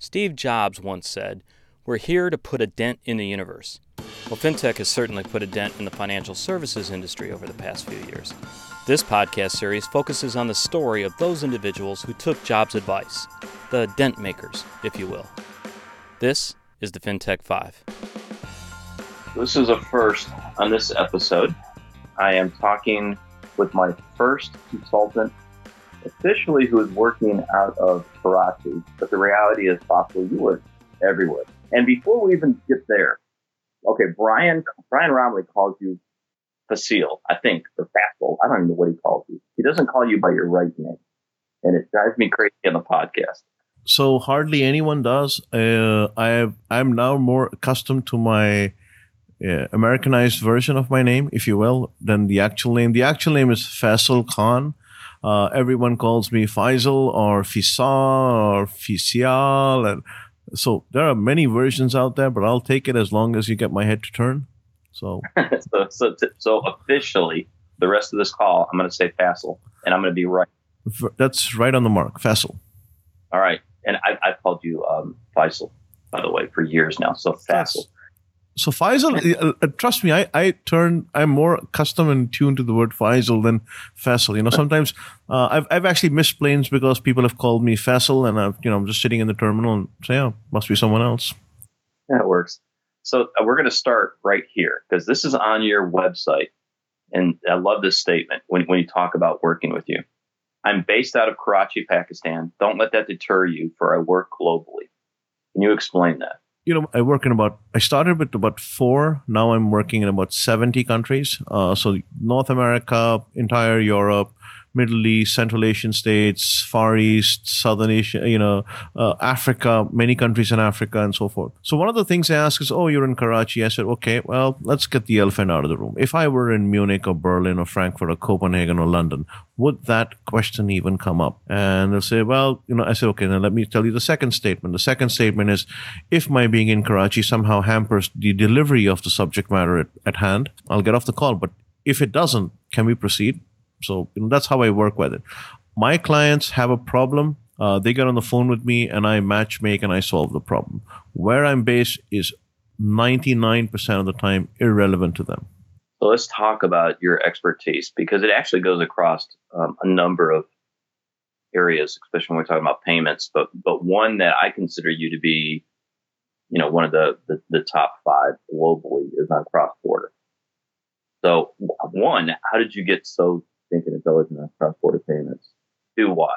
Steve Jobs once said, We're here to put a dent in the universe. Well, FinTech has certainly put a dent in the financial services industry over the past few years. This podcast series focuses on the story of those individuals who took Jobs' advice, the dent makers, if you will. This is the FinTech 5. This is a first on this episode. I am talking with my first consultant officially who is working out of Karachi, but the reality is possibly you work everywhere. And before we even get there, okay, Brian Brian Roemmele calls you Facile, I think, or Facile. I don't even know what he calls you. He doesn't call you by your right name, and it drives me crazy on the podcast. So hardly anyone does. Uh, I I'm now more accustomed to my uh, Americanized version of my name, if you will, than the actual name. The actual name is Faisal Khan. Uh, everyone calls me Faisal or Fisa or Fisial. And so there are many versions out there, but I'll take it as long as you get my head to turn. So, so, so, so, officially, the rest of this call, I'm going to say Faisal, and I'm going to be right. That's right on the mark, Faisal. All right. And I, have called you um, Faisal, by the way, for years now. So Faisal. So Faisal, uh, uh, trust me, I, I turn, I'm more accustomed and tuned to the word Faisal than Faisal. You know, sometimes uh, I've, I've actually missed planes because people have called me Faisal and I've, you know, I'm just sitting in the terminal and say, oh, must be someone else. That works. So uh, we're going to start right here because this is on your website. And I love this statement when, when you talk about working with you. I'm based out of Karachi, Pakistan. Don't let that deter you, for I work globally. Can you explain that? You know, I work in about, I started with about four. Now I'm working in about 70 countries. Uh, so North America, entire Europe, Middle East, Central Asian states, Far East, Southern Asia, you know, uh, Africa, many countries in Africa, and so forth. So one of the things I ask is, "Oh, you're in Karachi." I said, "Okay, well, let's get the elephant out of the room. If I were in Munich or Berlin or Frankfurt or Copenhagen or London, would that question even come up?" And they'll say, "Well, you know," I said, "Okay, now let me tell you the second statement. The second statement is, if my being in Karachi somehow hampers the delivery of the subject matter at, at hand, I'll get off the call. But if it doesn't, can we proceed?" So you know, that's how I work with it. My clients have a problem. Uh, they get on the phone with me and I match make and I solve the problem. Where I'm based is 99% of the time irrelevant to them. So let's talk about your expertise because it actually goes across um, a number of areas, especially when we're talking about payments. But but one that I consider you to be, you know, one of the the, the top five globally is on cross border. So one, how did you get so thinking intelligent on cross-border payments. Do why?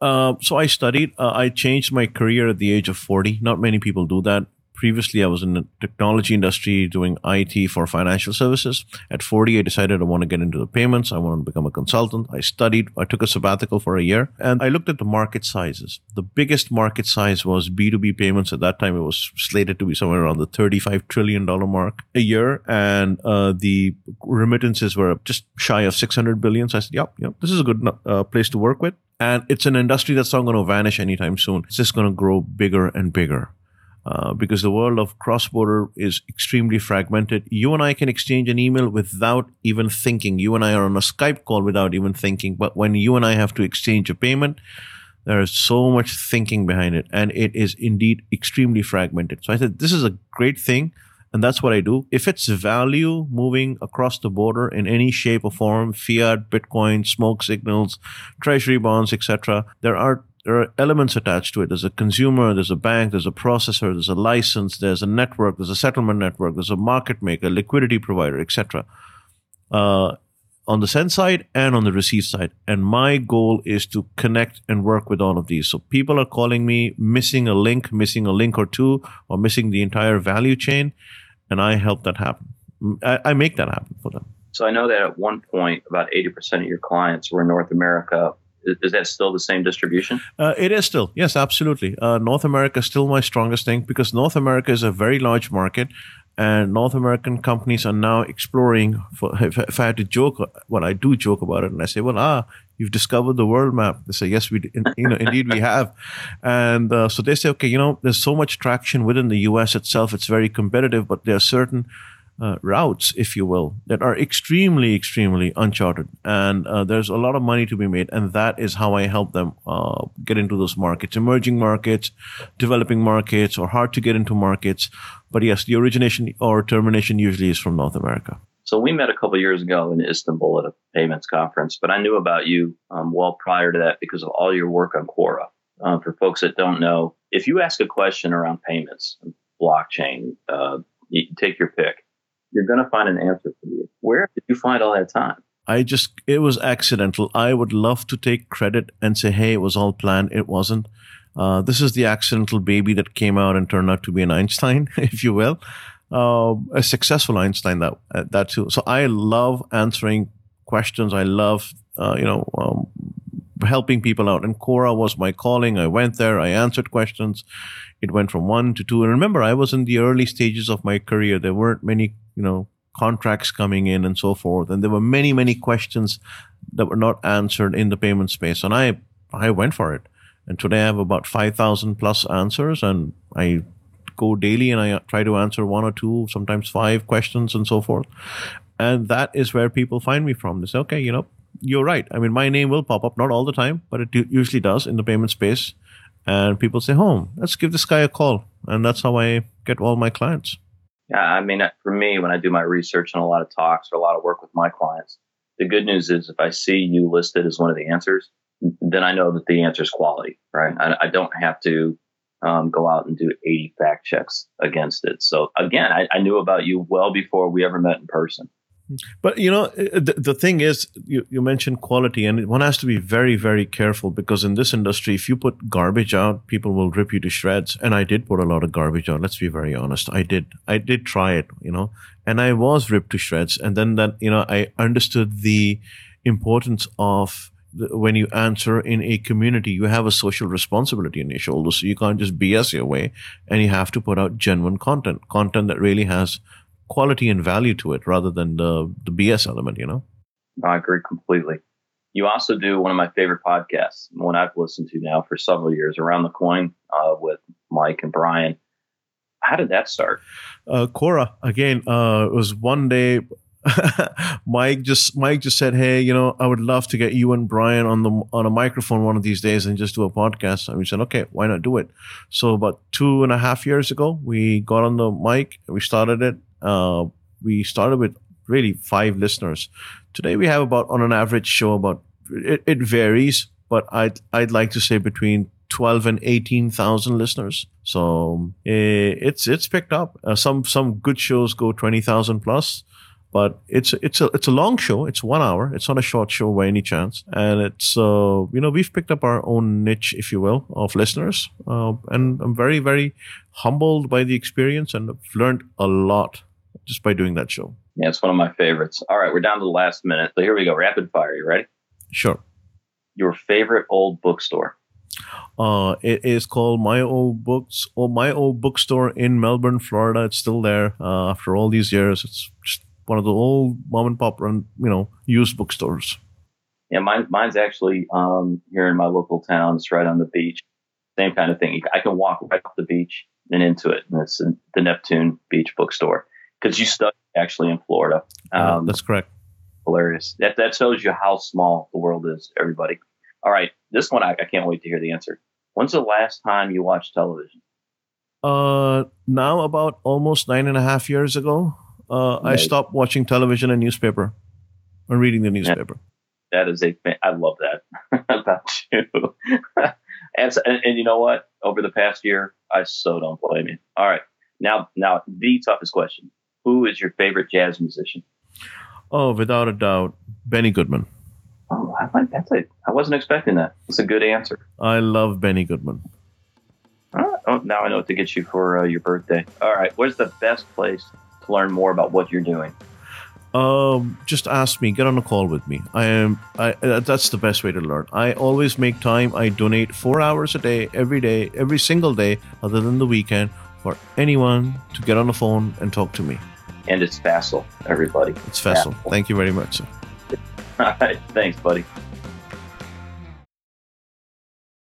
Uh, so I studied. Uh, I changed my career at the age of 40. Not many people do that previously I was in the technology industry doing IT for financial services. At 40, I decided I want to get into the payments. I want to become a consultant. I studied. I took a sabbatical for a year and I looked at the market sizes. The biggest market size was B2B payments. At that time, it was slated to be somewhere around the $35 trillion mark a year. And uh, the remittances were just shy of 600 billion. So I said, yep, yep, this is a good uh, place to work with. And it's an industry that's not going to vanish anytime soon. It's just going to grow bigger and bigger. Uh, because the world of cross border is extremely fragmented. You and I can exchange an email without even thinking. You and I are on a Skype call without even thinking. But when you and I have to exchange a payment, there is so much thinking behind it, and it is indeed extremely fragmented. So I said, this is a great thing. And that's what I do. If it's value moving across the border in any shape or form, fiat, Bitcoin, smoke signals, treasury bonds, etc., there are there are elements attached to it. There's a consumer, there's a bank, there's a processor, there's a license, there's a network, there's a settlement network, there's a market maker, liquidity provider, etc. Uh, on the send side and on the receive side. And my goal is to connect and work with all of these. So people are calling me missing a link, missing a link or two, or missing the entire value chain, and I help that happen. I, I make that happen for them. So I know that at one point, about 80% of your clients were in North America is that still the same distribution? Uh, it is still, yes, absolutely. Uh, North America is still my strongest thing because North America is a very large market, and North American companies are now exploring. For if, if I had to joke, well, I do joke about it, and I say, "Well, ah, you've discovered the world map." They say, "Yes, we, you know, indeed we have," and uh, so they say, "Okay, you know, there's so much traction within the U.S. itself; it's very competitive, but there are certain." Uh, routes, if you will, that are extremely, extremely uncharted. And uh, there's a lot of money to be made. And that is how I help them uh, get into those markets, emerging markets, developing markets, or hard to get into markets. But yes, the origination or termination usually is from North America. So we met a couple years ago in Istanbul at a payments conference, but I knew about you um, well prior to that because of all your work on Quora. Uh, for folks that don't know, if you ask a question around payments, blockchain, uh, you take your pick, you're going to find an answer for you. Where did you find all that time? I just, it was accidental. I would love to take credit and say, hey, it was all planned. It wasn't. Uh, this is the accidental baby that came out and turned out to be an Einstein, if you will uh, a successful Einstein that uh, that too. So I love answering questions. I love uh, you know um, helping people out. And Quora was my calling. I went there. I answered questions. It went from one to two. And remember, I was in the early stages of my career. There weren't many you know contracts coming in and so forth. And there were many many questions that were not answered in the payment space. And I I went for it. And today I have about 5,000 plus answers and I go daily and I try to answer one or two, sometimes five questions and so forth. And that is where people find me from. They say, okay, you know, you're right. I mean, my name will pop up, not all the time, but it usually does in the payment space. And people say, oh, let's give this guy a call. And that's how I get all my clients. Yeah, I mean, for me, when I do my research and a lot of talks or a lot of work with my clients, the good news is if I see you listed as one of the answers, then I know that the answer is quality, right? I, I don't have to um, go out and do 80 fact checks against it. So again, I, I, knew about you well before we ever met in person. But you know, uh, uh, the, the thing is, you, you mentioned quality, and one has to be very, very careful because in this industry, if you put garbage out, people will rip you to shreds. And I did put a lot of garbage out. Let's be very honest. I did. I did try it, you know, and I was ripped to shreds. And then that, you know, I understood the importance of when you answer in a community, you have a social responsibility on your shoulders. So you can't just BS your way and you have to put out genuine content, content that really has quality and value to it rather than the, the BS element, you know? I agree completely. You also do one of my favorite podcasts, one I've listened to now for several years, Around the Coin uh, with Mike and Brian. How did that start? Uh, Quora, again, uh, it was one day Mike just Mike just said, "Hey, you know, I would love to get you and Brian on the on a microphone one of these days and just do a podcast." And we said, "Okay, why not do it?" So about two and a half years ago, we got on the mic. We started it. Uh, we started with really five listeners. Today we have about on an average show about it, it varies, but I'd I'd like to say between 12 and 18,000 listeners. So eh, it's it's picked up. Uh, some some good shows go 20,000 plus but it's it's a it's a long show. It's one hour. It's not a short show by any chance, and it's uh, you know we've picked up our own niche, if you will, of listeners, uh, and I'm very very humbled by the experience, and I've learned a lot just by doing that show. Yeah, it's one of my favorites. All right, we're down to the last minute. So here we go, rapid fire. You ready? Sure. Your favorite old bookstore? Uh, it is called My Old Books or My Old Bookstore in Melbourne, Florida. It's still there uh, after all these years. It's just one of the old mom and pop run, you know, used bookstores. Yeah, mine, mine's actually um, here in my local town. It's right on the beach. Same kind of thing. I can walk right off the beach and into it, and it's the Neptune Beach Bookstore because you studied actually in Florida. Um, that's correct. Hilarious. That that shows you how small the world is. Everybody. All right, this one I, I can't wait to hear the answer. When's the last time you watched television? Uh, now about almost nine and a half years ago uh, I stopped watching television and newspaper and reading the newspaper. That is a, I love that about you. and, and, and you know what? Over the past year, I so don't blame you. All right. Now, now the toughest question. Who is your favorite jazz musician? Oh, without a doubt, Benny Goodman. Oh, I like that's it. I wasn't expecting that. It's a good answer. I love Benny Goodman. Oh, now I know what to get you for uh, your birthday. All right. Where's the best place to learn more about what you're doing? Um, just ask me. Get on a call with me. I am. I. That's the best way to learn. I always make time. I donate four hours a day, every day, every single day, other than the weekend, for anyone to get on the phone and talk to me. And it's Fassel, everybody. It's Fassel. Thank you very much. All right. Thanks, buddy.